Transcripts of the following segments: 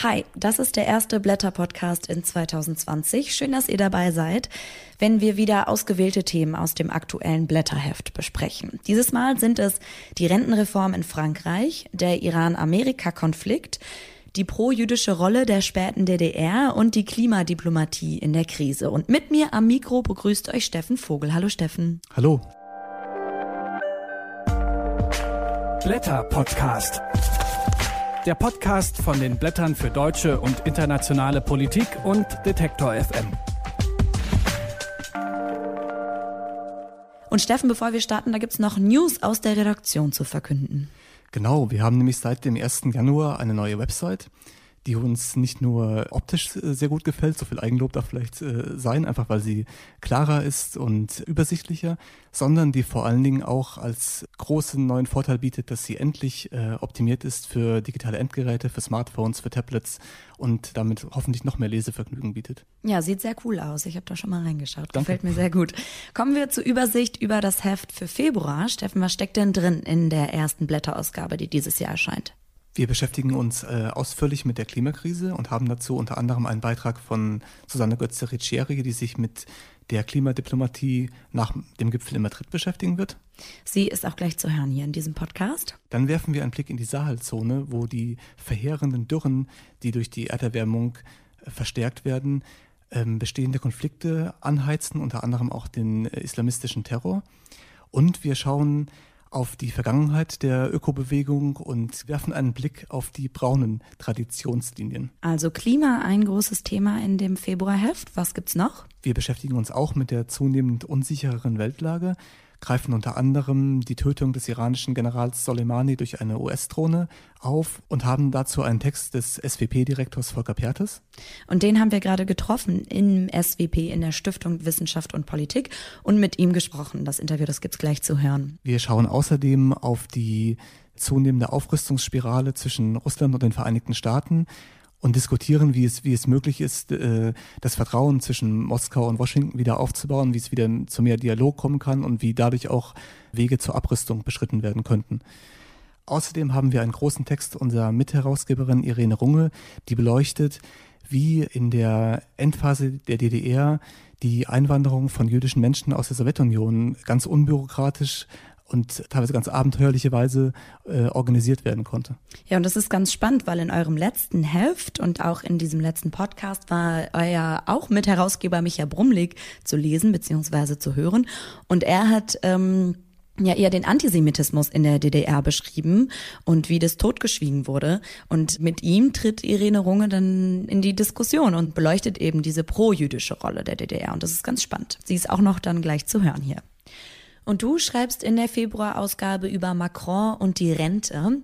Hi, das ist der erste Blätter-Podcast in 2020. Schön, dass ihr dabei seid, wenn wir wieder ausgewählte Themen aus dem aktuellen Blätterheft besprechen. Dieses Mal sind es die Rentenreform in Frankreich, der Iran-Amerika-Konflikt, die pro-jüdische Rolle der späten DDR und die Klimadiplomatie in der Krise. Und mit mir am Mikro begrüßt euch Steffen Vogel. Hallo Steffen. Hallo. Blätter-Podcast der Podcast von den Blättern für deutsche und internationale Politik und Detektor FM. Und Steffen, bevor wir starten, da gibt es noch News aus der Redaktion zu verkünden. Genau, wir haben nämlich seit dem 1. Januar eine neue Website die uns nicht nur optisch äh, sehr gut gefällt, so viel Eigenlob darf vielleicht äh, sein, einfach weil sie klarer ist und übersichtlicher, sondern die vor allen Dingen auch als großen neuen Vorteil bietet, dass sie endlich äh, optimiert ist für digitale Endgeräte, für Smartphones, für Tablets und damit hoffentlich noch mehr Lesevergnügen bietet. Ja, sieht sehr cool aus. Ich habe da schon mal reingeschaut. Danke. Gefällt mir sehr gut. Kommen wir zur Übersicht über das Heft für Februar. Steffen, was steckt denn drin in der ersten Blätterausgabe, die dieses Jahr erscheint? Wir beschäftigen uns äh, ausführlich mit der Klimakrise und haben dazu unter anderem einen Beitrag von Susanne Götze-Riccieri, die sich mit der Klimadiplomatie nach dem Gipfel in Madrid beschäftigen wird. Sie ist auch gleich zu hören hier in diesem Podcast. Dann werfen wir einen Blick in die Sahelzone, wo die verheerenden Dürren, die durch die Erderwärmung äh, verstärkt werden, ähm, bestehende Konflikte anheizen, unter anderem auch den äh, islamistischen Terror. Und wir schauen auf die Vergangenheit der Ökobewegung und werfen einen Blick auf die braunen Traditionslinien. Also Klima ein großes Thema in dem Februarheft. Was gibt's noch? Wir beschäftigen uns auch mit der zunehmend unsichereren Weltlage greifen unter anderem die Tötung des iranischen Generals Soleimani durch eine US-Drohne auf und haben dazu einen Text des SWP-Direktors Volker Pertes. Und den haben wir gerade getroffen im SWP in der Stiftung Wissenschaft und Politik und mit ihm gesprochen. Das Interview, das gibt's gleich zu hören. Wir schauen außerdem auf die zunehmende Aufrüstungsspirale zwischen Russland und den Vereinigten Staaten und diskutieren, wie es, wie es möglich ist, äh, das Vertrauen zwischen Moskau und Washington wieder aufzubauen, wie es wieder zu mehr Dialog kommen kann und wie dadurch auch Wege zur Abrüstung beschritten werden könnten. Außerdem haben wir einen großen Text unserer Mitherausgeberin Irene Runge, die beleuchtet, wie in der Endphase der DDR die Einwanderung von jüdischen Menschen aus der Sowjetunion ganz unbürokratisch und teilweise ganz abenteuerliche Weise äh, organisiert werden konnte. Ja, und das ist ganz spannend, weil in eurem letzten Heft und auch in diesem letzten Podcast war euer auch Mitherausgeber Michael Brumlik zu lesen bzw. zu hören. Und er hat ähm, ja eher den Antisemitismus in der DDR beschrieben und wie das totgeschwiegen wurde. Und mit ihm tritt Irene Runge dann in die Diskussion und beleuchtet eben diese pro-jüdische Rolle der DDR. Und das ist ganz spannend. Sie ist auch noch dann gleich zu hören hier. Und du schreibst in der Februarausgabe über Macron und die Rente.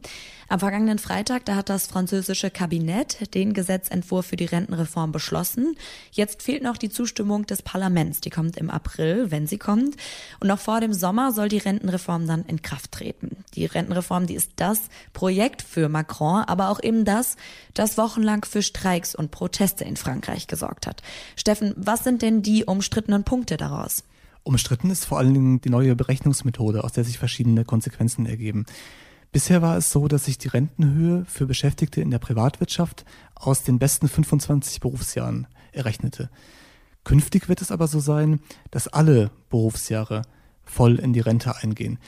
Am vergangenen Freitag, da hat das französische Kabinett den Gesetzentwurf für die Rentenreform beschlossen. Jetzt fehlt noch die Zustimmung des Parlaments. Die kommt im April, wenn sie kommt. Und noch vor dem Sommer soll die Rentenreform dann in Kraft treten. Die Rentenreform, die ist das Projekt für Macron, aber auch eben das, das wochenlang für Streiks und Proteste in Frankreich gesorgt hat. Steffen, was sind denn die umstrittenen Punkte daraus? Umstritten ist vor allen Dingen die neue Berechnungsmethode, aus der sich verschiedene Konsequenzen ergeben. Bisher war es so, dass sich die Rentenhöhe für Beschäftigte in der Privatwirtschaft aus den besten 25 Berufsjahren errechnete. Künftig wird es aber so sein, dass alle Berufsjahre voll in die Rente eingehen.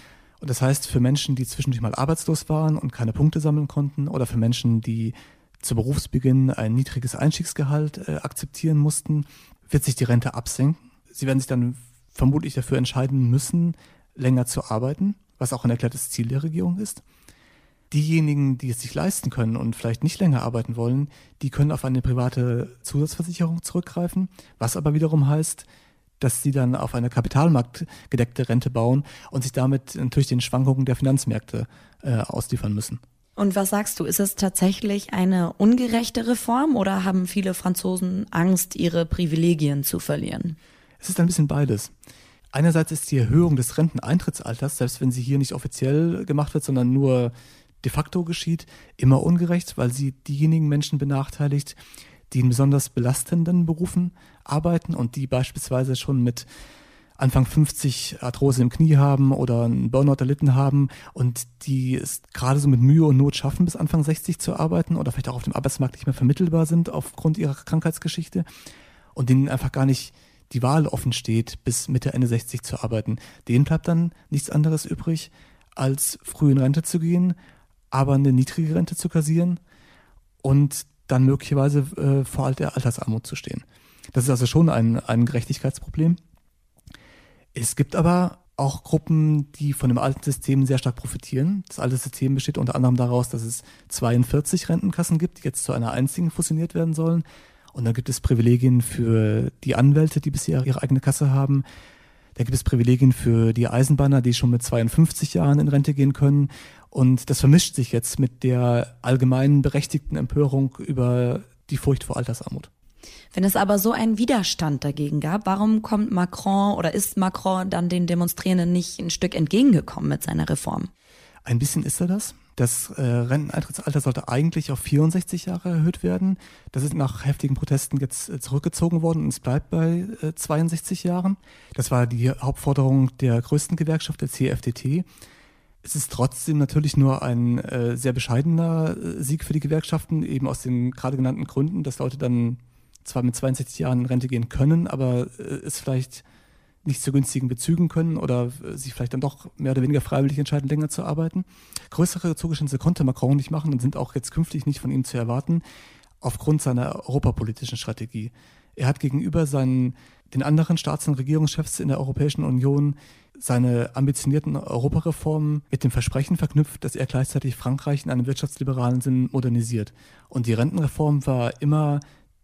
Und das heißt, für Menschen, die zwischendurch mal arbeitslos waren und keine Punkte sammeln konnten, oder für Menschen, die zu Berufsbeginn ein niedriges Einstiegsgehalt äh, akzeptieren mussten, wird sich die Rente absenken. Sie werden sich dann vermutlich dafür entscheiden müssen, länger zu arbeiten, was auch ein erklärtes Ziel der Regierung ist. Diejenigen, die es sich leisten können und vielleicht nicht länger arbeiten wollen, die können auf eine private Zusatzversicherung zurückgreifen, was aber wiederum heißt, dass sie dann auf eine kapitalmarktgedeckte Rente bauen und sich damit natürlich den Schwankungen der Finanzmärkte äh, ausliefern müssen. Und was sagst du, ist es tatsächlich eine ungerechte Reform oder haben viele Franzosen Angst, ihre Privilegien zu verlieren? Es ist ein bisschen beides. Einerseits ist die Erhöhung des Renteneintrittsalters, selbst wenn sie hier nicht offiziell gemacht wird, sondern nur de facto geschieht, immer ungerecht, weil sie diejenigen Menschen benachteiligt, die in besonders belastenden Berufen arbeiten und die beispielsweise schon mit Anfang 50 Arthrose im Knie haben oder einen Burnout erlitten haben und die es gerade so mit Mühe und Not schaffen, bis Anfang 60 zu arbeiten oder vielleicht auch auf dem Arbeitsmarkt nicht mehr vermittelbar sind aufgrund ihrer Krankheitsgeschichte und denen einfach gar nicht die Wahl offen steht, bis Mitte, Ende 60 zu arbeiten. Denen bleibt dann nichts anderes übrig, als früh in Rente zu gehen, aber eine niedrige Rente zu kassieren und dann möglicherweise äh, vor der Altersarmut zu stehen. Das ist also schon ein, ein Gerechtigkeitsproblem. Es gibt aber auch Gruppen, die von dem alten System sehr stark profitieren. Das alte System besteht unter anderem daraus, dass es 42 Rentenkassen gibt, die jetzt zu einer einzigen fusioniert werden sollen. Und dann gibt es Privilegien für die Anwälte, die bisher ihre eigene Kasse haben. Da gibt es Privilegien für die Eisenbahner, die schon mit 52 Jahren in Rente gehen können. Und das vermischt sich jetzt mit der allgemeinen berechtigten Empörung über die Furcht vor Altersarmut. Wenn es aber so einen Widerstand dagegen gab, warum kommt Macron oder ist Macron dann den Demonstrierenden nicht ein Stück entgegengekommen mit seiner Reform? Ein bisschen ist er das. Das äh, Renteneintrittsalter sollte eigentlich auf 64 Jahre erhöht werden. Das ist nach heftigen Protesten jetzt äh, zurückgezogen worden und es bleibt bei äh, 62 Jahren. Das war die Hauptforderung der größten Gewerkschaft, der CFDT. Es ist trotzdem natürlich nur ein äh, sehr bescheidener äh, Sieg für die Gewerkschaften, eben aus den gerade genannten Gründen, dass Leute dann zwar mit 62 Jahren in Rente gehen können, aber äh, es vielleicht nicht zu günstigen Bezügen können oder äh, sich vielleicht dann doch mehr oder weniger freiwillig entscheiden, länger zu arbeiten. Größere Zugeständnisse konnte Macron nicht machen und sind auch jetzt künftig nicht von ihm zu erwarten, aufgrund seiner europapolitischen Strategie. Er hat gegenüber seinen, den anderen Staats- und Regierungschefs in der Europäischen Union seine ambitionierten Europareformen mit dem Versprechen verknüpft, dass er gleichzeitig Frankreich in einem wirtschaftsliberalen Sinn modernisiert. Und die Rentenreform war immer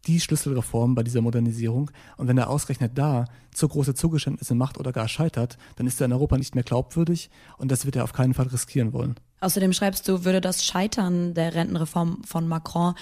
die Schlüsselreform bei dieser Modernisierung. Und wenn er ausgerechnet da zu große Zugeständnisse macht oder gar scheitert, dann ist er in Europa nicht mehr glaubwürdig und das wird er auf keinen Fall riskieren wollen. Außerdem schreibst du, würde das Scheitern der Rentenreform von Macron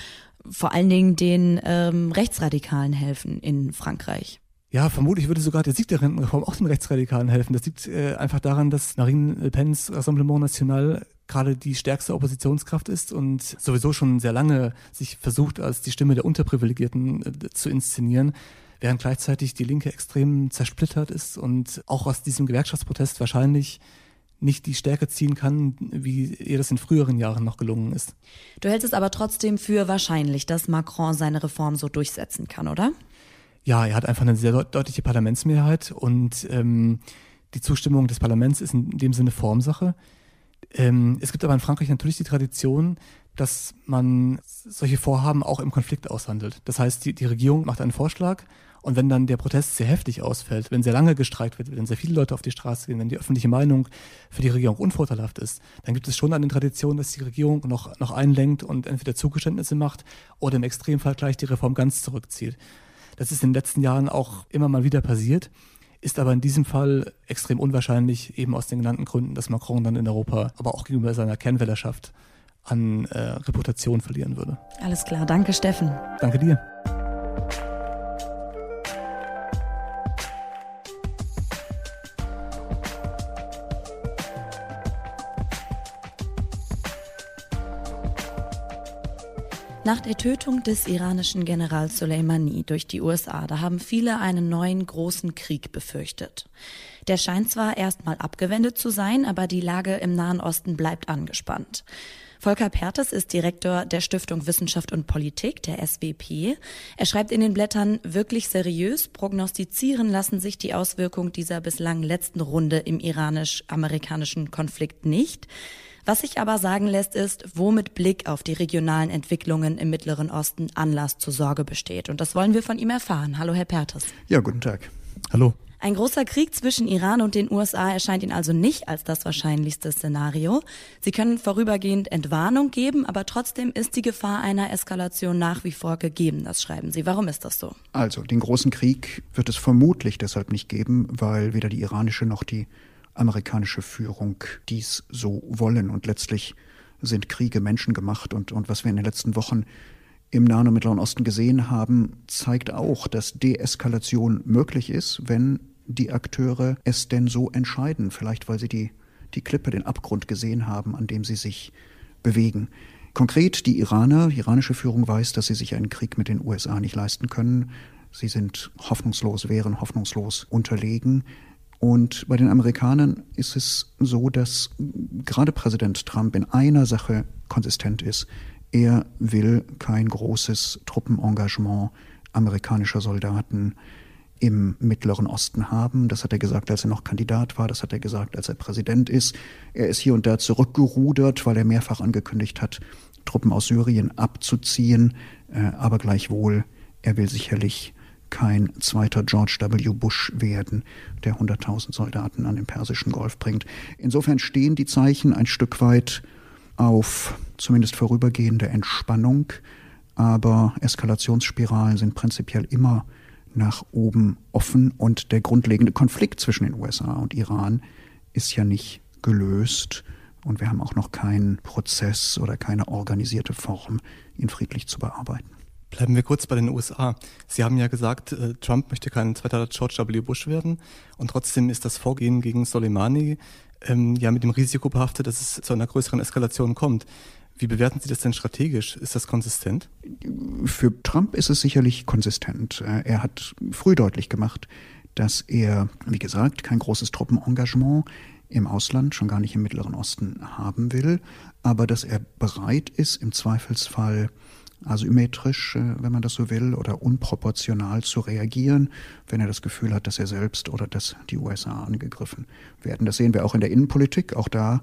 vor allen Dingen den ähm, Rechtsradikalen helfen in Frankreich. Ja, vermutlich würde sogar der Sieg der Rentenreform auch den Rechtsradikalen helfen. Das liegt äh, einfach daran, dass Marine Le Pens Rassemblement National gerade die stärkste Oppositionskraft ist und sowieso schon sehr lange sich versucht, als die Stimme der Unterprivilegierten äh, zu inszenieren, während gleichzeitig die Linke extrem zersplittert ist und auch aus diesem Gewerkschaftsprotest wahrscheinlich nicht die Stärke ziehen kann, wie ihr das in früheren Jahren noch gelungen ist. Du hältst es aber trotzdem für wahrscheinlich, dass Macron seine Reform so durchsetzen kann, oder? Ja, er hat einfach eine sehr deutliche Parlamentsmehrheit und ähm, die Zustimmung des Parlaments ist in dem Sinne Formsache. Ähm, es gibt aber in Frankreich natürlich die Tradition, dass man solche Vorhaben auch im Konflikt aushandelt. Das heißt, die, die Regierung macht einen Vorschlag und wenn dann der Protest sehr heftig ausfällt, wenn sehr lange gestreikt wird, wenn sehr viele Leute auf die Straße gehen, wenn die öffentliche Meinung für die Regierung unvorteilhaft ist, dann gibt es schon eine Tradition, dass die Regierung noch, noch einlenkt und entweder Zugeständnisse macht oder im Extremfall gleich die Reform ganz zurückzieht. Das ist in den letzten Jahren auch immer mal wieder passiert ist aber in diesem Fall extrem unwahrscheinlich, eben aus den genannten Gründen, dass Macron dann in Europa, aber auch gegenüber seiner Kernwählerschaft an äh, Reputation verlieren würde. Alles klar, danke Steffen. Danke dir. Nach der Tötung des iranischen Generals Soleimani durch die USA, da haben viele einen neuen großen Krieg befürchtet. Der scheint zwar erstmal abgewendet zu sein, aber die Lage im Nahen Osten bleibt angespannt. Volker Pertes ist Direktor der Stiftung Wissenschaft und Politik, der SWP. Er schreibt in den Blättern, wirklich seriös prognostizieren lassen sich die Auswirkungen dieser bislang letzten Runde im iranisch-amerikanischen Konflikt nicht. Was sich aber sagen lässt, ist, wo mit Blick auf die regionalen Entwicklungen im Mittleren Osten Anlass zur Sorge besteht. Und das wollen wir von ihm erfahren. Hallo, Herr Pertes. Ja, guten Tag. Hallo. Ein großer Krieg zwischen Iran und den USA erscheint Ihnen also nicht als das wahrscheinlichste Szenario. Sie können vorübergehend Entwarnung geben, aber trotzdem ist die Gefahr einer Eskalation nach wie vor gegeben. Das schreiben Sie. Warum ist das so? Also, den großen Krieg wird es vermutlich deshalb nicht geben, weil weder die iranische noch die amerikanische Führung dies so wollen. Und letztlich sind Kriege menschengemacht. Und, und was wir in den letzten Wochen im Nahen und Mittleren Osten gesehen haben, zeigt auch, dass Deeskalation möglich ist, wenn die Akteure es denn so entscheiden. Vielleicht weil sie die, die Klippe, den Abgrund gesehen haben, an dem sie sich bewegen. Konkret die Iraner, die iranische Führung weiß, dass sie sich einen Krieg mit den USA nicht leisten können. Sie sind hoffnungslos, wären hoffnungslos unterlegen. Und bei den Amerikanern ist es so, dass gerade Präsident Trump in einer Sache konsistent ist. Er will kein großes Truppenengagement amerikanischer Soldaten im Mittleren Osten haben. Das hat er gesagt, als er noch Kandidat war. Das hat er gesagt, als er Präsident ist. Er ist hier und da zurückgerudert, weil er mehrfach angekündigt hat, Truppen aus Syrien abzuziehen. Äh, aber gleichwohl, er will sicherlich kein zweiter George W. Bush werden, der 100.000 Soldaten an den Persischen Golf bringt. Insofern stehen die Zeichen ein Stück weit auf zumindest vorübergehende Entspannung, aber Eskalationsspiralen sind prinzipiell immer nach oben offen und der grundlegende Konflikt zwischen den USA und Iran ist ja nicht gelöst und wir haben auch noch keinen Prozess oder keine organisierte Form, ihn friedlich zu bearbeiten. Bleiben wir kurz bei den USA. Sie haben ja gesagt, äh, Trump möchte kein zweiter George W. Bush werden und trotzdem ist das Vorgehen gegen Soleimani ähm, ja mit dem Risiko behaftet, dass es zu einer größeren Eskalation kommt. Wie bewerten Sie das denn strategisch? Ist das konsistent? Für Trump ist es sicherlich konsistent. Äh, er hat früh deutlich gemacht, dass er, wie gesagt, kein großes Truppenengagement im Ausland, schon gar nicht im Mittleren Osten haben will, aber dass er bereit ist, im Zweifelsfall asymmetrisch, äh, wenn man das so will, oder unproportional zu reagieren, wenn er das Gefühl hat, dass er selbst oder dass die USA angegriffen werden. Das sehen wir auch in der Innenpolitik. Auch da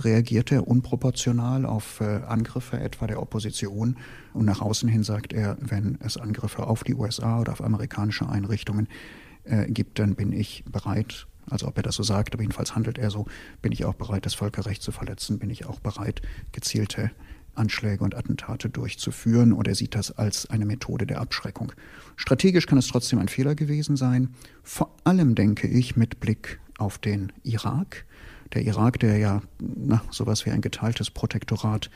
reagiert er unproportional auf äh, Angriffe etwa der Opposition. Und nach außen hin sagt er, wenn es Angriffe auf die USA oder auf amerikanische Einrichtungen äh, gibt, dann bin ich bereit, also ob er das so sagt, aber jedenfalls handelt er so, bin ich auch bereit, das Völkerrecht zu verletzen, bin ich auch bereit, gezielte Anschläge und Attentate durchzuführen und er sieht das als eine Methode der Abschreckung. Strategisch kann es trotzdem ein Fehler gewesen sein, vor allem denke ich mit Blick auf den Irak, der Irak, der ja na, sowas wie ein geteiltes Protektorat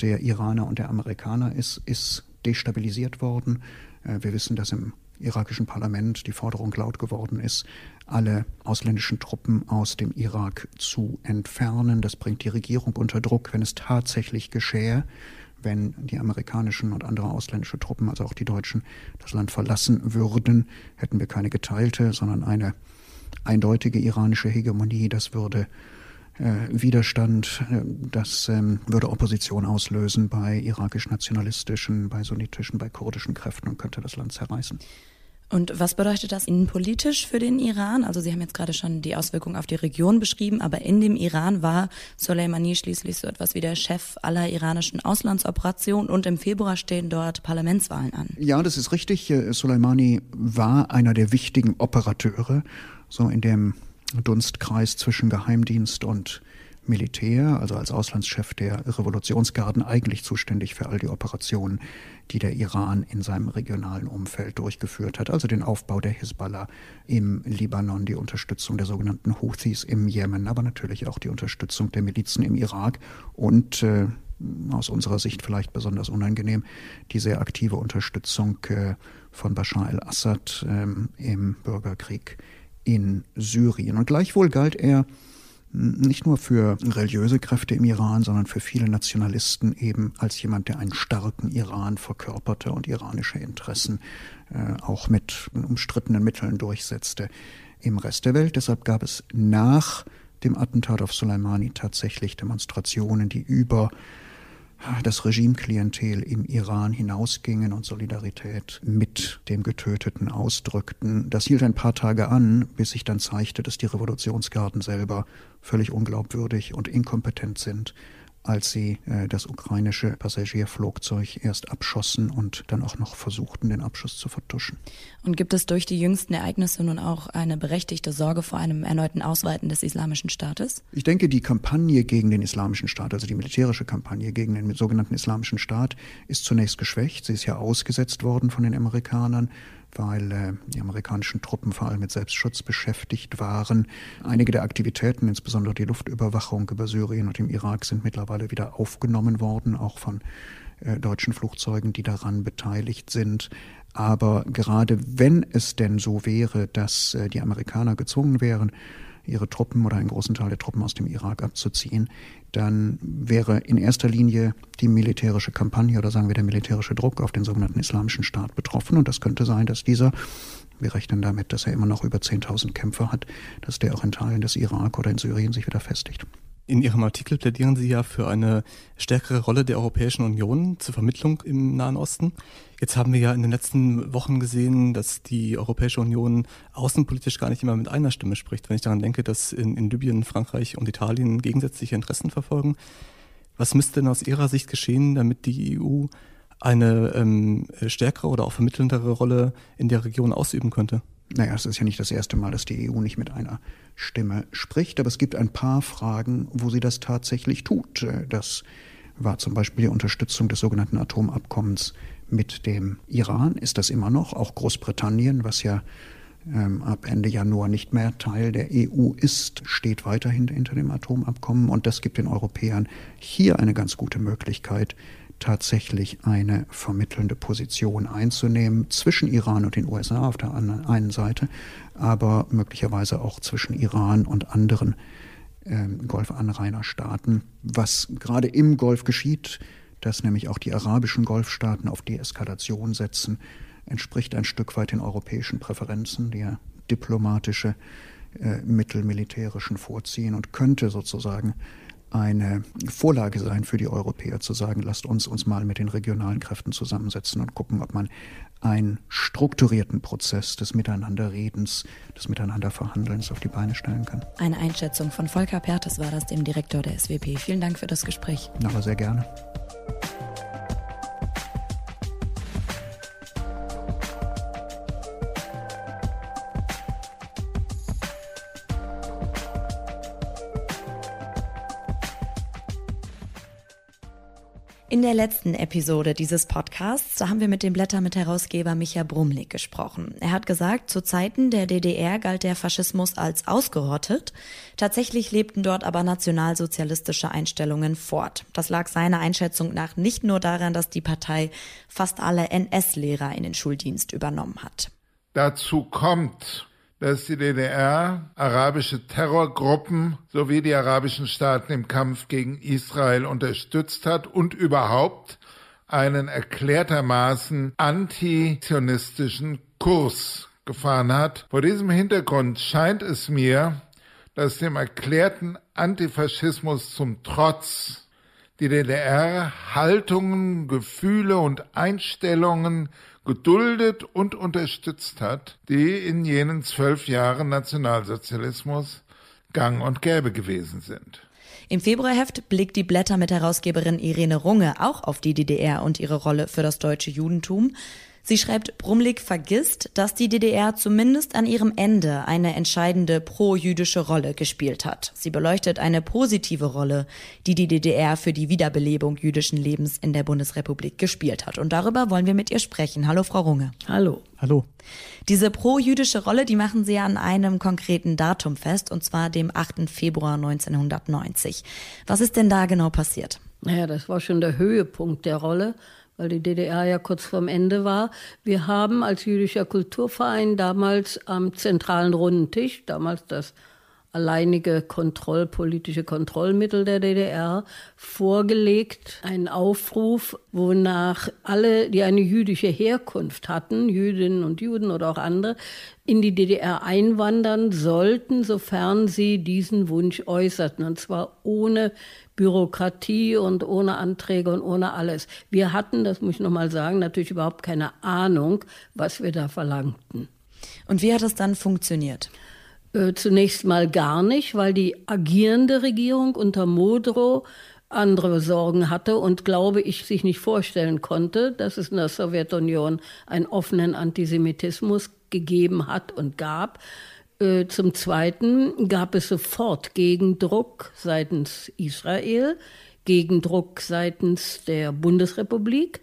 der Iraner und der Amerikaner ist, ist destabilisiert worden. Äh, wir wissen, dass im irakischen Parlament die Forderung laut geworden ist, alle ausländischen Truppen aus dem Irak zu entfernen. Das bringt die Regierung unter Druck, wenn es tatsächlich geschähe, wenn die amerikanischen und andere ausländische Truppen, also auch die Deutschen, das Land verlassen würden, hätten wir keine geteilte, sondern eine eindeutige iranische Hegemonie. Das würde Widerstand, äh, das ähm, würde Opposition auslösen bei irakisch-nationalistischen, bei sunnitischen, bei kurdischen Kräften und könnte das Land zerreißen. Und was bedeutet das innenpolitisch für den Iran? Also Sie haben jetzt gerade schon die Auswirkungen auf die Region beschrieben, aber in dem Iran war Soleimani schließlich so etwas wie der Chef aller iranischen Auslandsoperationen und im Februar stehen dort Parlamentswahlen an. Ja, das ist richtig. Äh, Soleimani war einer der wichtigen Operateure so in dem Dunstkreis zwischen Geheimdienst und Militär, also als Auslandschef der Revolutionsgarden eigentlich zuständig für all die Operationen, die der Iran in seinem regionalen Umfeld durchgeführt hat, also den Aufbau der Hisbollah im Libanon, die Unterstützung der sogenannten Houthis im Jemen, aber natürlich auch die Unterstützung der Milizen im Irak und äh, aus unserer Sicht vielleicht besonders unangenehm, die sehr aktive Unterstützung äh, von Bashar al-Assad ähm, im Bürgerkrieg in Syrien. Und gleichwohl galt er nicht nur für religiöse Kräfte im Iran, sondern für viele Nationalisten eben als jemand, der einen starken Iran verkörperte und iranische Interessen äh, auch mit umstrittenen Mitteln durchsetzte im Rest der Welt. Deshalb gab es nach dem Attentat auf Soleimani tatsächlich Demonstrationen, die über das Regimeklientel im Iran hinausgingen und Solidarität mit dem Getöteten ausdrückten. Das hielt ein paar Tage an, bis sich dann zeigte, dass die Revolutionsgarden selber völlig unglaubwürdig und inkompetent sind als sie äh, das ukrainische Passagierflugzeug erst abschossen und dann auch noch versuchten, den Abschuss zu vertuschen. Und gibt es durch die jüngsten Ereignisse nun auch eine berechtigte Sorge vor einem erneuten Ausweiten des Islamischen Staates? Ich denke, die Kampagne gegen den Islamischen Staat, also die militärische Kampagne gegen den sogenannten Islamischen Staat, ist zunächst geschwächt. Sie ist ja ausgesetzt worden von den Amerikanern weil äh, die amerikanischen Truppen vor allem mit Selbstschutz beschäftigt waren. Einige der Aktivitäten, insbesondere die Luftüberwachung über Syrien und im Irak, sind mittlerweile wieder aufgenommen worden, auch von äh, deutschen Flugzeugen, die daran beteiligt sind. Aber gerade wenn es denn so wäre, dass äh, die Amerikaner gezwungen wären, ihre Truppen oder einen großen Teil der Truppen aus dem Irak abzuziehen, dann wäre in erster Linie die militärische Kampagne oder sagen wir der militärische Druck auf den sogenannten Islamischen Staat betroffen. Und das könnte sein, dass dieser Wir rechnen damit, dass er immer noch über 10.000 Kämpfer hat, dass der auch in Teilen des Irak oder in Syrien sich wieder festigt. In Ihrem Artikel plädieren Sie ja für eine stärkere Rolle der Europäischen Union zur Vermittlung im Nahen Osten. Jetzt haben wir ja in den letzten Wochen gesehen, dass die Europäische Union außenpolitisch gar nicht immer mit einer Stimme spricht. Wenn ich daran denke, dass in, in Libyen, Frankreich und Italien gegensätzliche Interessen verfolgen. Was müsste denn aus Ihrer Sicht geschehen, damit die EU eine ähm, stärkere oder auch vermittelndere Rolle in der Region ausüben könnte? Naja, es ist ja nicht das erste Mal, dass die EU nicht mit einer Stimme spricht, aber es gibt ein paar Fragen, wo sie das tatsächlich tut. Das war zum Beispiel die Unterstützung des sogenannten Atomabkommens mit dem Iran. Ist das immer noch? Auch Großbritannien, was ja ähm, ab Ende Januar nicht mehr Teil der EU ist, steht weiterhin hinter dem Atomabkommen. Und das gibt den Europäern hier eine ganz gute Möglichkeit, tatsächlich eine vermittelnde Position einzunehmen zwischen Iran und den USA auf der einen Seite, aber möglicherweise auch zwischen Iran und anderen äh, Golfanrainerstaaten. Was gerade im Golf geschieht, dass nämlich auch die arabischen Golfstaaten auf Deeskalation setzen, entspricht ein Stück weit den europäischen Präferenzen, die ja diplomatische äh, Mittel militärischen vorziehen und könnte sozusagen eine Vorlage sein für die Europäer zu sagen, lasst uns uns mal mit den regionalen Kräften zusammensetzen und gucken, ob man einen strukturierten Prozess des Miteinanderredens, des Miteinanderverhandelns auf die Beine stellen kann. Eine Einschätzung von Volker Pertes war das, dem Direktor der SWP. Vielen Dank für das Gespräch. Aber sehr gerne. In der letzten Episode dieses Podcasts haben wir mit dem Blätter mit Herausgeber Micha Brumlik gesprochen. Er hat gesagt, zu Zeiten der DDR galt der Faschismus als ausgerottet. Tatsächlich lebten dort aber nationalsozialistische Einstellungen fort. Das lag seiner Einschätzung nach nicht nur daran, dass die Partei fast alle NS-Lehrer in den Schuldienst übernommen hat. Dazu kommt, dass die DDR arabische Terrorgruppen sowie die arabischen Staaten im Kampf gegen Israel unterstützt hat und überhaupt einen erklärtermaßen antizionistischen Kurs gefahren hat. Vor diesem Hintergrund scheint es mir, dass dem erklärten Antifaschismus zum Trotz die DDR Haltungen, Gefühle und Einstellungen geduldet und unterstützt hat, die in jenen zwölf Jahren Nationalsozialismus gang und gäbe gewesen sind. Im Februarheft blickt die Blätter mit Herausgeberin Irene Runge auch auf die DDR und ihre Rolle für das deutsche Judentum. Sie schreibt, Brumlik vergisst, dass die DDR zumindest an ihrem Ende eine entscheidende pro-jüdische Rolle gespielt hat. Sie beleuchtet eine positive Rolle, die die DDR für die Wiederbelebung jüdischen Lebens in der Bundesrepublik gespielt hat. Und darüber wollen wir mit ihr sprechen. Hallo, Frau Runge. Hallo. Hallo. Diese pro-jüdische Rolle, die machen Sie an einem konkreten Datum fest, und zwar dem 8. Februar 1990. Was ist denn da genau passiert? Naja, das war schon der Höhepunkt der Rolle weil die DDR ja kurz vorm Ende war. Wir haben als jüdischer Kulturverein damals am zentralen runden Tisch, damals das alleinige Kontroll, politische Kontrollmittel der DDR, vorgelegt, einen Aufruf, wonach alle, die eine jüdische Herkunft hatten, Jüdinnen und Juden oder auch andere, in die DDR einwandern sollten, sofern sie diesen Wunsch äußerten, und zwar ohne Bürokratie und ohne Anträge und ohne alles. Wir hatten, das muss ich nochmal sagen, natürlich überhaupt keine Ahnung, was wir da verlangten. Und wie hat es dann funktioniert? Äh, zunächst mal gar nicht, weil die agierende Regierung unter Modrow andere Sorgen hatte und glaube ich sich nicht vorstellen konnte, dass es in der Sowjetunion einen offenen Antisemitismus gegeben hat und gab. Äh, zum Zweiten gab es sofort Gegendruck seitens Israel, Gegendruck seitens der Bundesrepublik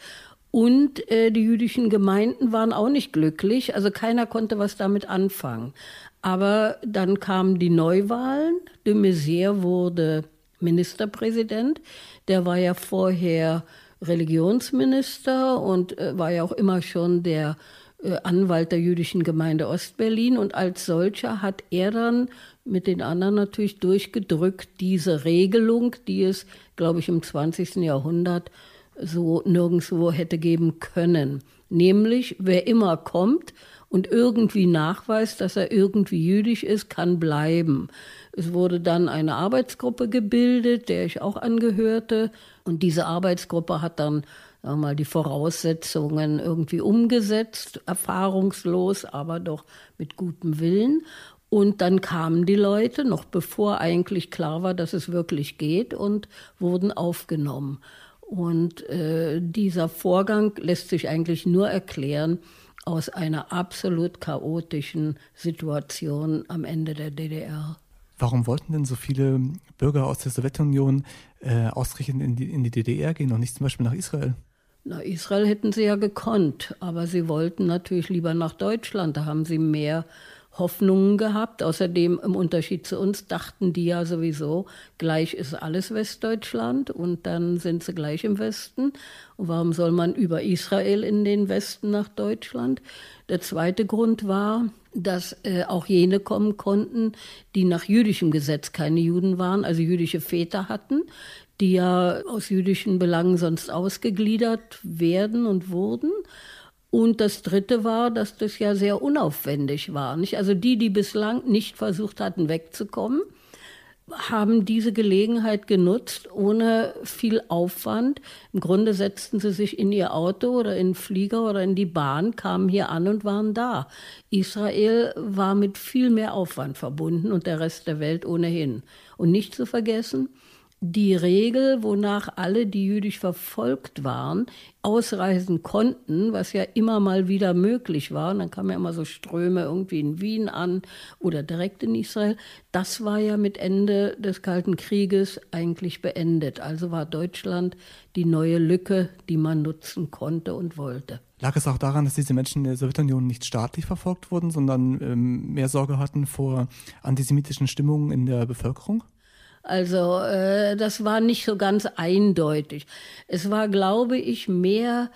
und äh, die jüdischen Gemeinden waren auch nicht glücklich, also keiner konnte was damit anfangen. Aber dann kamen die Neuwahlen. De Maizière wurde Ministerpräsident. Der war ja vorher Religionsminister und äh, war ja auch immer schon der äh, Anwalt der jüdischen Gemeinde Ostberlin. Und als solcher hat er dann mit den anderen natürlich durchgedrückt diese Regelung, die es, glaube ich, im 20. Jahrhundert so nirgendwo hätte geben können. Nämlich, wer immer kommt und irgendwie nachweist, dass er irgendwie jüdisch ist, kann bleiben. Es wurde dann eine Arbeitsgruppe gebildet, der ich auch angehörte. Und diese Arbeitsgruppe hat dann sagen wir mal, die Voraussetzungen irgendwie umgesetzt, erfahrungslos, aber doch mit gutem Willen. Und dann kamen die Leute, noch bevor eigentlich klar war, dass es wirklich geht, und wurden aufgenommen. Und äh, dieser Vorgang lässt sich eigentlich nur erklären aus einer absolut chaotischen Situation am Ende der DDR. Warum wollten denn so viele Bürger aus der Sowjetunion äh, ausgerechnet in die, in die DDR gehen und nicht zum Beispiel nach Israel? Na, Israel hätten sie ja gekonnt, aber sie wollten natürlich lieber nach Deutschland. Da haben sie mehr Hoffnungen gehabt. Außerdem im Unterschied zu uns dachten die ja sowieso, gleich ist alles Westdeutschland und dann sind sie gleich im Westen. Und warum soll man über Israel in den Westen nach Deutschland? Der zweite Grund war, dass äh, auch jene kommen konnten, die nach jüdischem Gesetz keine Juden waren, also jüdische Väter hatten, die ja aus jüdischen Belangen sonst ausgegliedert werden und wurden. Und das Dritte war, dass das ja sehr unaufwendig war. Nicht? Also die, die bislang nicht versucht hatten, wegzukommen, haben diese Gelegenheit genutzt, ohne viel Aufwand. Im Grunde setzten sie sich in ihr Auto oder in den Flieger oder in die Bahn, kamen hier an und waren da. Israel war mit viel mehr Aufwand verbunden und der Rest der Welt ohnehin. Und nicht zu vergessen, die Regel, wonach alle, die jüdisch verfolgt waren, ausreisen konnten, was ja immer mal wieder möglich war. Und dann kamen ja immer so Ströme irgendwie in Wien an oder direkt in Israel. Das war ja mit Ende des Kalten Krieges eigentlich beendet. Also war Deutschland die neue Lücke, die man nutzen konnte und wollte. Lag es auch daran, dass diese Menschen in der Sowjetunion nicht staatlich verfolgt wurden, sondern ähm, mehr Sorge hatten vor antisemitischen Stimmungen in der Bevölkerung? Also äh, das war nicht so ganz eindeutig. Es war, glaube ich, mehr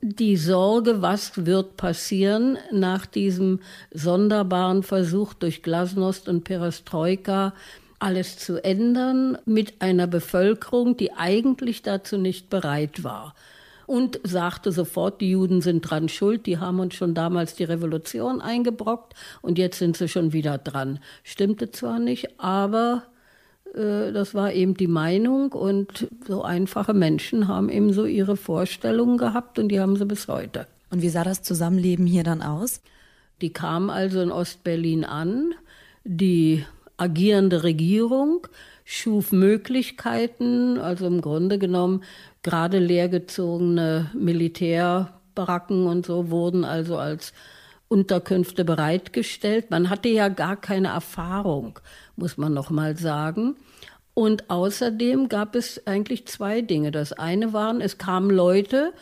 die Sorge, was wird passieren nach diesem sonderbaren Versuch durch Glasnost und Perestroika, alles zu ändern mit einer Bevölkerung, die eigentlich dazu nicht bereit war. Und sagte sofort, die Juden sind dran schuld, die haben uns schon damals die Revolution eingebrockt und jetzt sind sie schon wieder dran. Stimmte zwar nicht, aber das war eben die Meinung und so einfache Menschen haben eben so ihre Vorstellungen gehabt und die haben sie bis heute. Und wie sah das Zusammenleben hier dann aus? Die kamen also in Ostberlin an. Die agierende Regierung schuf Möglichkeiten, also im Grunde genommen gerade leergezogene Militärbaracken und so wurden also als Unterkünfte bereitgestellt. Man hatte ja gar keine Erfahrung, muss man noch mal sagen. Und außerdem gab es eigentlich zwei Dinge. Das eine waren, es kamen Leute,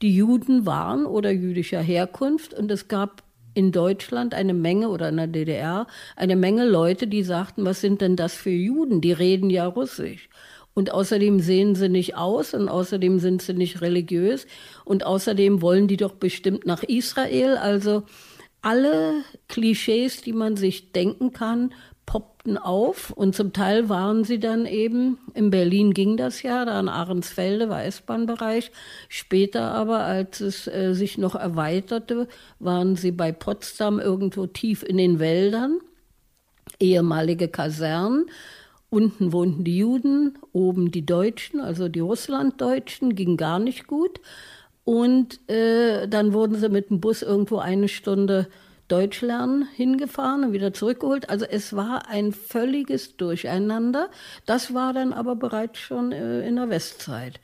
die Juden waren oder jüdischer Herkunft und es gab in Deutschland eine Menge oder in der DDR eine Menge Leute, die sagten, was sind denn das für Juden? Die reden ja Russisch. Und außerdem sehen sie nicht aus und außerdem sind sie nicht religiös und außerdem wollen die doch bestimmt nach Israel. Also alle Klischees, die man sich denken kann, poppten auf. Und zum Teil waren sie dann eben, in Berlin ging das ja, da in Ahrensfelde war S-Bahn-Bereich, später aber, als es äh, sich noch erweiterte, waren sie bei Potsdam irgendwo tief in den Wäldern, ehemalige Kasernen, Unten wohnten die Juden, oben die Deutschen, also die Russlanddeutschen, ging gar nicht gut. Und äh, dann wurden sie mit dem Bus irgendwo eine Stunde Deutsch lernen hingefahren und wieder zurückgeholt. Also es war ein völliges Durcheinander. Das war dann aber bereits schon äh, in der Westzeit.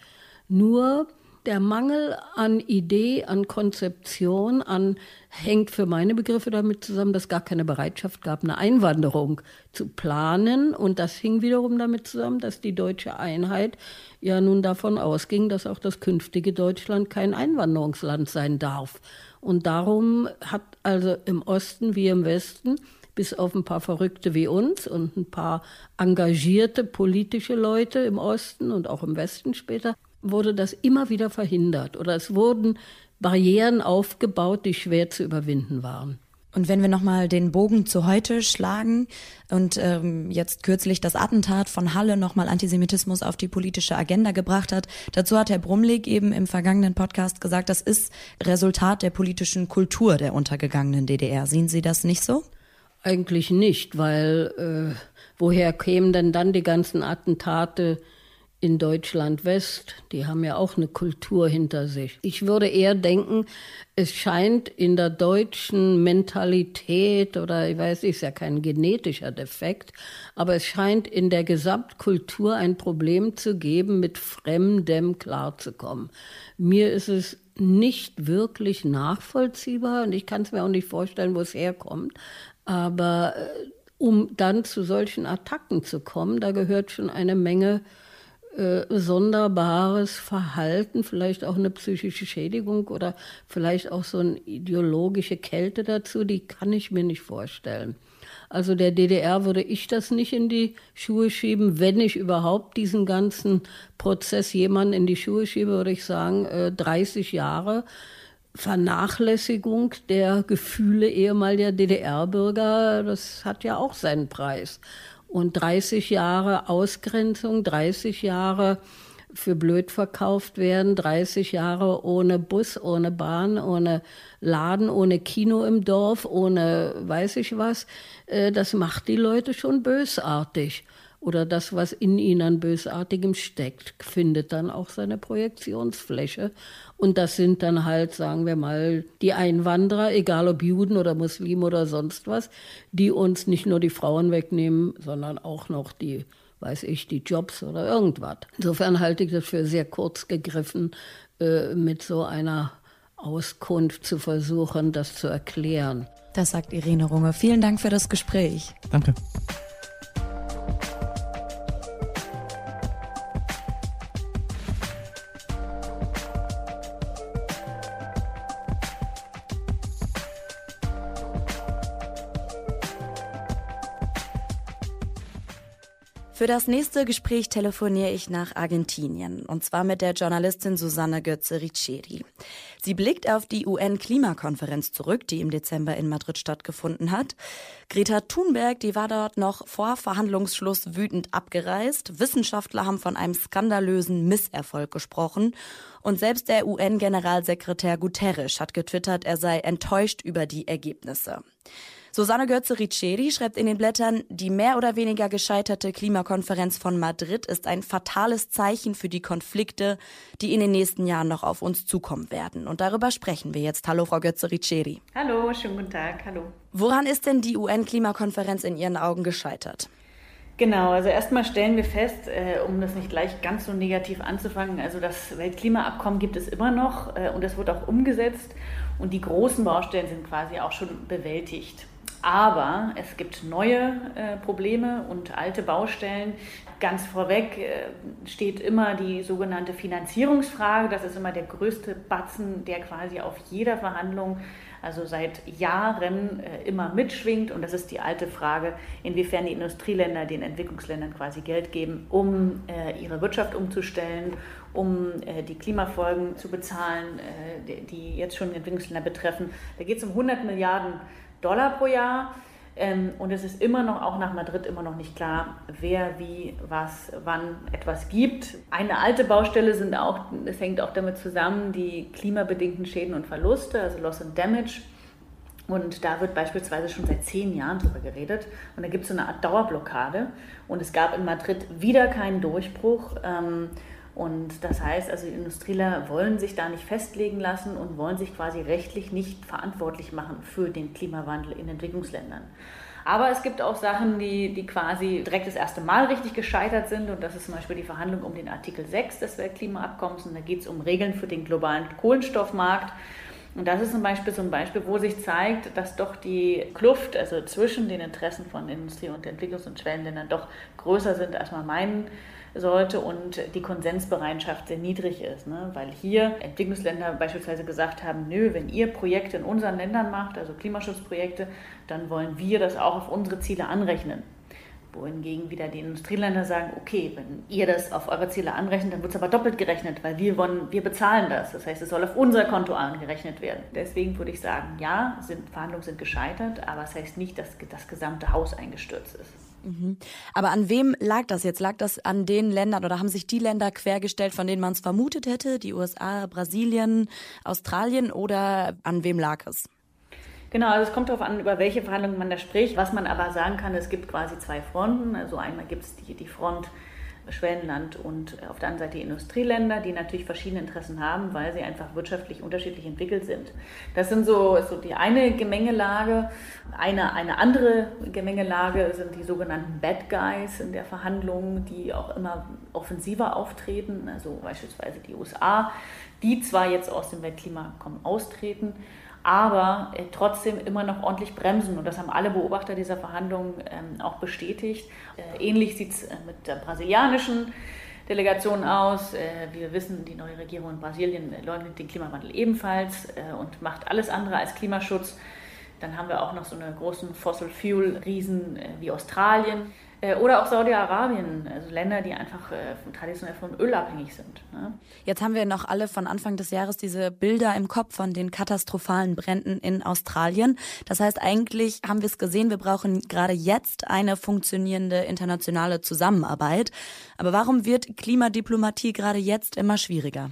Nur der Mangel an Idee, an Konzeption, an hängt für meine Begriffe damit zusammen, dass gar keine Bereitschaft gab, eine Einwanderung zu planen. Und das hing wiederum damit zusammen, dass die deutsche Einheit ja nun davon ausging, dass auch das künftige Deutschland kein Einwanderungsland sein darf. Und darum hat also im Osten wie im Westen bis auf ein paar Verrückte wie uns und ein paar engagierte politische Leute im Osten und auch im Westen später, wurde das immer wieder verhindert oder es wurden Barrieren aufgebaut, die schwer zu überwinden waren. Und wenn wir nochmal den Bogen zu heute schlagen und ähm, jetzt kürzlich das Attentat von Halle nochmal Antisemitismus auf die politische Agenda gebracht hat, dazu hat Herr Brumlik eben im vergangenen Podcast gesagt, das ist Resultat der politischen Kultur der untergegangenen DDR. Sehen Sie das nicht so? Eigentlich nicht, weil äh, woher kämen denn dann die ganzen Attentate in Deutschland West, die haben ja auch eine Kultur hinter sich. Ich würde eher denken, es scheint in der deutschen Mentalität oder ich weiß, ist ja kein genetischer Defekt, aber es scheint in der Gesamtkultur ein Problem zu geben, mit Fremdem klarzukommen. Mir ist es nicht wirklich nachvollziehbar und ich kann es mir auch nicht vorstellen, wo es herkommt. Aber äh, um dann zu solchen Attacken zu kommen, da gehört schon eine Menge äh, sonderbares Verhalten, vielleicht auch eine psychische Schädigung oder vielleicht auch so eine ideologische Kälte dazu, die kann ich mir nicht vorstellen. Also der DDR würde ich das nicht in die Schuhe schieben. Wenn ich überhaupt diesen ganzen Prozess jemanden in die Schuhe schiebe, würde ich sagen, äh, 30 Jahre Vernachlässigung der Gefühle ehemaliger DDR-Bürger, das hat ja auch seinen Preis. Und 30 Jahre Ausgrenzung, 30 Jahre für blöd verkauft werden, 30 Jahre ohne Bus, ohne Bahn, ohne Laden, ohne Kino im Dorf, ohne weiß ich was, äh, das macht die Leute schon bösartig oder das, was in ihnen an Bösartigem steckt, findet dann auch seine Projektionsfläche. Und das sind dann halt, sagen wir mal, die Einwanderer, egal ob Juden oder Muslim oder sonst was, die uns nicht nur die Frauen wegnehmen, sondern auch noch die, weiß ich, die Jobs oder irgendwas. Insofern halte ich das für sehr kurz gegriffen, äh, mit so einer Auskunft zu versuchen, das zu erklären. Das sagt Irene Runge. Vielen Dank für das Gespräch. Danke. Das nächste Gespräch telefoniere ich nach Argentinien und zwar mit der Journalistin Susanne Götze-Riccieri. Sie blickt auf die UN-Klimakonferenz zurück, die im Dezember in Madrid stattgefunden hat. Greta Thunberg, die war dort noch vor Verhandlungsschluss wütend abgereist. Wissenschaftler haben von einem skandalösen Misserfolg gesprochen. Und selbst der UN-Generalsekretär Guterres hat getwittert, er sei enttäuscht über die Ergebnisse. Susanne Götze-Riccieri schreibt in den Blättern, die mehr oder weniger gescheiterte Klimakonferenz von Madrid ist ein fatales Zeichen für die Konflikte, die in den nächsten Jahren noch auf uns zukommen werden. Und darüber sprechen wir jetzt. Hallo, Frau Götze-Riccieri. Hallo, schönen guten Tag. Hallo. Woran ist denn die UN-Klimakonferenz in Ihren Augen gescheitert? Genau, also erstmal stellen wir fest, äh, um das nicht gleich ganz so negativ anzufangen, also das Weltklimaabkommen gibt es immer noch äh, und es wird auch umgesetzt und die großen Baustellen sind quasi auch schon bewältigt. Aber es gibt neue äh, Probleme und alte Baustellen. Ganz vorweg äh, steht immer die sogenannte Finanzierungsfrage. Das ist immer der größte Batzen, der quasi auf jeder Verhandlung, also seit Jahren, äh, immer mitschwingt. Und das ist die alte Frage, inwiefern die Industrieländer den Entwicklungsländern quasi Geld geben, um äh, ihre Wirtschaft umzustellen, um äh, die Klimafolgen zu bezahlen, äh, die, jetzt schon Entwicklungsländer betreffen. Da geht es um 100 Milliarden Dollar pro Jahr. Ähm, und es ist immer noch, auch nach Madrid, immer noch nicht klar, wer, wie, was, wann etwas gibt. Eine alte Baustelle sind auch, es hängt auch damit zusammen, die klimabedingten Schäden und Verluste, also Loss and Damage. Und da wird beispielsweise schon seit zehn Jahren drüber geredet. Und da gibt es so eine Art Dauerblockade. Und es gab in Madrid wieder keinen Durchbruch. Und das heißt, also die Industrieler wollen sich da nicht festlegen lassen und wollen sich quasi rechtlich nicht verantwortlich machen für den Klimawandel in Entwicklungsländern. Aber es gibt auch Sachen, die, die quasi direkt das erste Mal richtig gescheitert sind. Und das ist zum Beispiel die Verhandlung um den Artikel 6 des Weltklimaabkommens. Und da geht es um Regeln für den globalen Kohlenstoffmarkt. Und das ist zum Beispiel so ein Beispiel, wo sich zeigt, dass doch die Kluft, also zwischen den Interessen von Industrie- und Entwicklungs- und Schwellenländern doch größer sind, als man meinen sollte und die Konsensbereitschaft sehr niedrig ist. Ne? Weil hier Entwicklungsländer beispielsweise gesagt haben, nö, wenn ihr Projekte in unseren Ländern macht, also Klimaschutzprojekte, dann wollen wir das auch auf unsere Ziele anrechnen. wohingegen wieder die Industrieländer sagen, okay, wenn ihr das auf eure Ziele anrechnet, dann wird es aber doppelt gerechnet, weil wir, wollen, wir bezahlen das. Das heißt, es soll auf unser Konto angerechnet werden. Deswegen würde ich sagen, ja, sind, Verhandlungen sind gescheitert, aber es das heißt nicht, dass das gesamte Haus eingestürzt ist. Mhm. Aber an wem lag das jetzt? Lag das an den Ländern oder haben sich die Länder quergestellt, von denen man es vermutet hätte? Die USA, Brasilien, Australien oder an wem lag es? Genau, also es kommt darauf an, über welche Verhandlungen man da spricht. Was man aber sagen kann, es gibt quasi zwei Fronten. Also einmal gibt es die, die Front Schwellenland und auf der anderen Seite die Industrieländer, die natürlich verschiedene Interessen haben, weil sie einfach wirtschaftlich unterschiedlich entwickelt sind. Das sind so, so die eine Gemengelage. Eine, eine andere Gemengelage sind die sogenannten Bad Guys in der Verhandlung, die auch immer offensiver auftreten, also beispielsweise die USA, die zwar jetzt aus dem Weltklimaabkommen austreten, aber äh, trotzdem immer noch ordentlich bremsen. Und das haben alle Beobachter dieser Verhandlungen ähm, auch bestätigt. Äh, ähnlich sieht es äh, mit der brasilianischen Delegation aus. Wir wissen, die neue Regierung in Brasilien leugnet den Klimawandel ebenfalls und macht alles andere als Klimaschutz. Dann haben wir auch noch so eine großen Fossil Fuel Riesen wie Australien. Äh, oder auch Saudi-Arabien, also Länder, die einfach äh, traditionell von Öl abhängig sind. Ne? Jetzt haben wir noch alle von Anfang des Jahres diese Bilder im Kopf von den katastrophalen Bränden in Australien. Das heißt, eigentlich haben wir es gesehen, wir brauchen gerade jetzt eine funktionierende internationale Zusammenarbeit. Aber warum wird Klimadiplomatie gerade jetzt immer schwieriger?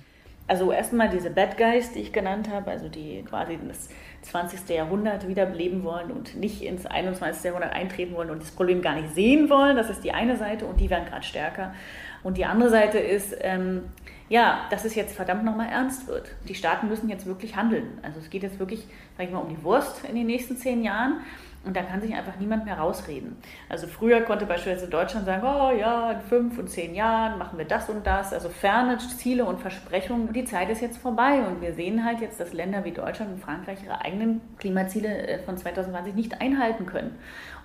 Also erstmal diese Bad Guys, die ich genannt habe, also die quasi das 20. Jahrhundert wiederbeleben wollen und nicht ins 21. Jahrhundert eintreten wollen und das Problem gar nicht sehen wollen. Das ist die eine Seite und die werden gerade stärker. Und die andere Seite ist, ähm, ja, dass es jetzt verdammt nochmal ernst wird. Die Staaten müssen jetzt wirklich handeln. Also es geht jetzt wirklich, sag ich mal, um die Wurst in den nächsten zehn Jahren. Und da kann sich einfach niemand mehr rausreden. Also früher konnte beispielsweise Deutschland sagen, oh ja, in fünf und zehn Jahren machen wir das und das. Also ferne Ziele und Versprechungen. Die Zeit ist jetzt vorbei und wir sehen halt jetzt, dass Länder wie Deutschland und Frankreich ihre eigenen Klimaziele äh, von 2020 nicht einhalten können.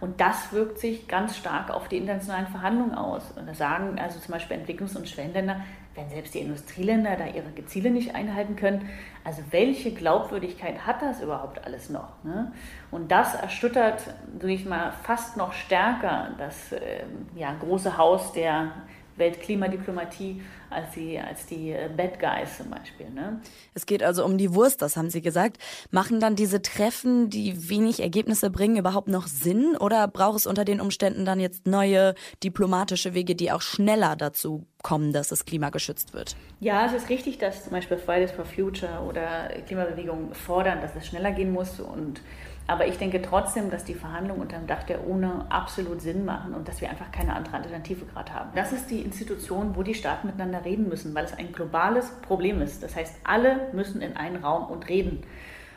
Und das wirkt sich ganz stark auf die internationalen Verhandlungen aus. Und da sagen also zum Beispiel Entwicklungs- und Schwellenländer, wenn selbst die Industrieländer da ihre Ziele nicht einhalten können, also welche Glaubwürdigkeit hat das überhaupt alles noch? Ne? Und das erschüttert, sag ich mal, fast noch stärker das äh, ja, große Haus der Weltklimadiplomatie als die, als die äh, Bad Guys zum Beispiel. Ne? Es geht also um die Wurst, das haben Sie gesagt. Machen dann diese Treffen, die wenig Ergebnisse bringen, überhaupt noch Sinn? Oder braucht es unter den Umständen dann jetzt neue diplomatische Wege, die auch schneller dazu kommen, dass das Klima geschützt wird? Ja, es ist richtig, dass zum Beispiel Fridays for Future oder Klimabewegungen fordern, dass es schneller gehen muss und aber ich denke trotzdem, dass die Verhandlungen unter dem Dach der UNO absolut Sinn machen und dass wir einfach keine andere Alternative gerade haben. Das ist die Institution, wo die Staaten miteinander reden müssen, weil es ein globales Problem ist. Das heißt, alle müssen in einen Raum und reden.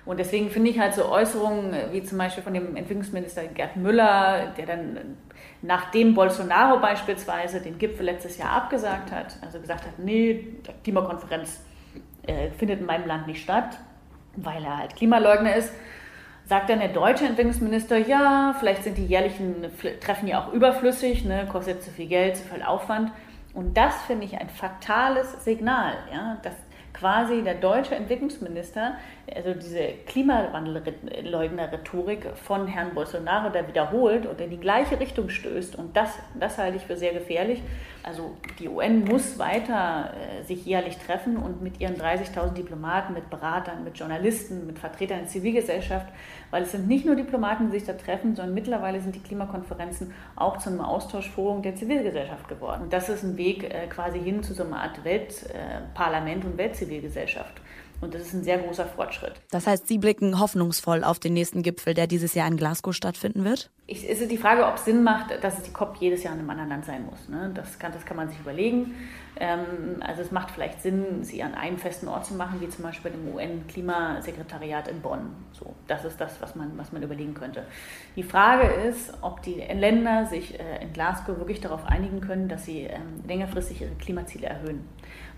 Und deswegen finde ich halt so Äußerungen wie zum Beispiel von dem Entwicklungsminister Gerd Müller, der dann nachdem Bolsonaro beispielsweise den Gipfel letztes Jahr abgesagt hat, also gesagt hat, nee, die Klimakonferenz äh, findet in meinem Land nicht statt, weil er halt Klimaleugner ist, sagt dann der deutsche Entwicklungsminister, ja, vielleicht sind die jährlichen Treffen ja auch überflüssig, ne, kostet zu viel Geld, zu viel Aufwand. Und das finde ich ein fatales Signal, ja, dass quasi der deutsche Entwicklungsminister, also diese Klimawandelleugner-Rhetorik von Herrn Bolsonaro da wiederholt und in die gleiche Richtung stößt. Und das, das halte ich für sehr gefährlich. Also die UN muss weiter äh, sich jährlich treffen und mit ihren 30.000 Diplomaten, mit Beratern, mit Journalisten, mit Vertretern der Zivilgesellschaft, weil es sind nicht nur Diplomaten, die sich da treffen, sondern mittlerweile sind die Klimakonferenzen auch zu einem Austauschforum der Zivilgesellschaft geworden. Und das ist ein Weg äh, quasi hin zu so einer Art Weltparlament äh, und Weltzivilgesellschaft. Und das ist ein sehr großer Fortschritt. Das heißt, Sie blicken hoffnungsvoll auf den nächsten Gipfel, der dieses Jahr in Glasgow stattfinden wird? Ich, es ist die Frage, ob es Sinn macht, dass die COP jedes Jahr in einem anderen Land sein muss. Ne? Das, kann, das kann man sich überlegen. Ähm, also es macht vielleicht Sinn, sie an einem festen Ort zu machen, wie zum Beispiel im UN-Klimasekretariat in Bonn. So, das ist das, was man, was man überlegen könnte. Die Frage ist, ob die Länder sich äh, in Glasgow wirklich darauf einigen können, dass sie ähm, längerfristig ihre Klimaziele erhöhen.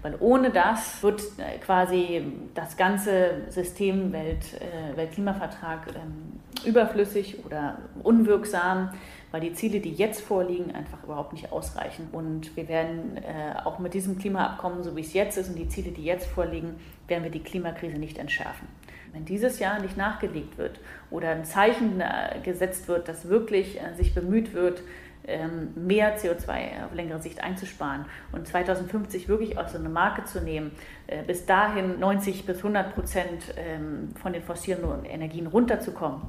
Weil ohne das wird äh, quasi das ganze System Welt, äh, Weltklimavertrag ähm, überflüssig oder unwirksam, weil die Ziele, die jetzt vorliegen, einfach überhaupt nicht ausreichen. Und wir werden äh, auch mit diesem Klimaabkommen, so wie es jetzt ist und die Ziele, die jetzt vorliegen, werden wir die Klimakrise nicht entschärfen. Wenn dieses Jahr nicht nachgelegt wird oder ein Zeichen gesetzt wird, dass wirklich sich bemüht wird, mehr CO2 auf längere Sicht einzusparen und 2050 wirklich auch so eine Marke zu nehmen, äh, bis dahin 90 bis 100 Prozent ähm, von den fossilen Energien runterzukommen,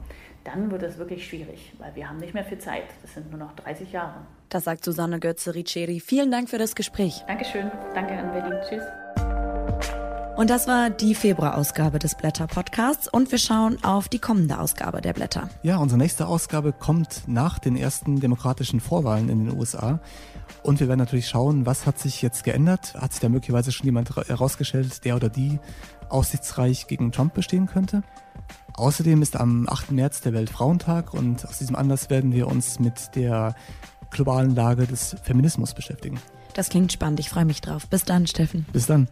dann wird es wirklich schwierig, weil wir haben nicht mehr viel Zeit. Das sind nur noch 30 Jahre. Das sagt Susanne Götze-Riccieri. Vielen Dank für das Gespräch. Dankeschön. Danke an Berlin. Tschüss. Und das war die Februarausgabe des Blätter Podcasts und wir schauen auf die kommende Ausgabe der Blätter. Ja, unsere nächste Ausgabe kommt nach den ersten demokratischen Vorwahlen in den USA. Und wir werden natürlich schauen, was hat sich jetzt geändert? Hat sich da möglicherweise schon jemand herausgestellt, der oder die aussichtsreich gegen Trump bestehen könnte? Außerdem ist am 8. März der Weltfrauentag und aus diesem Anlass werden wir uns mit der globalen Lage des Feminismus beschäftigen. Das klingt spannend. Ich freue mich drauf. Bis dann, Steffen. Bis dann.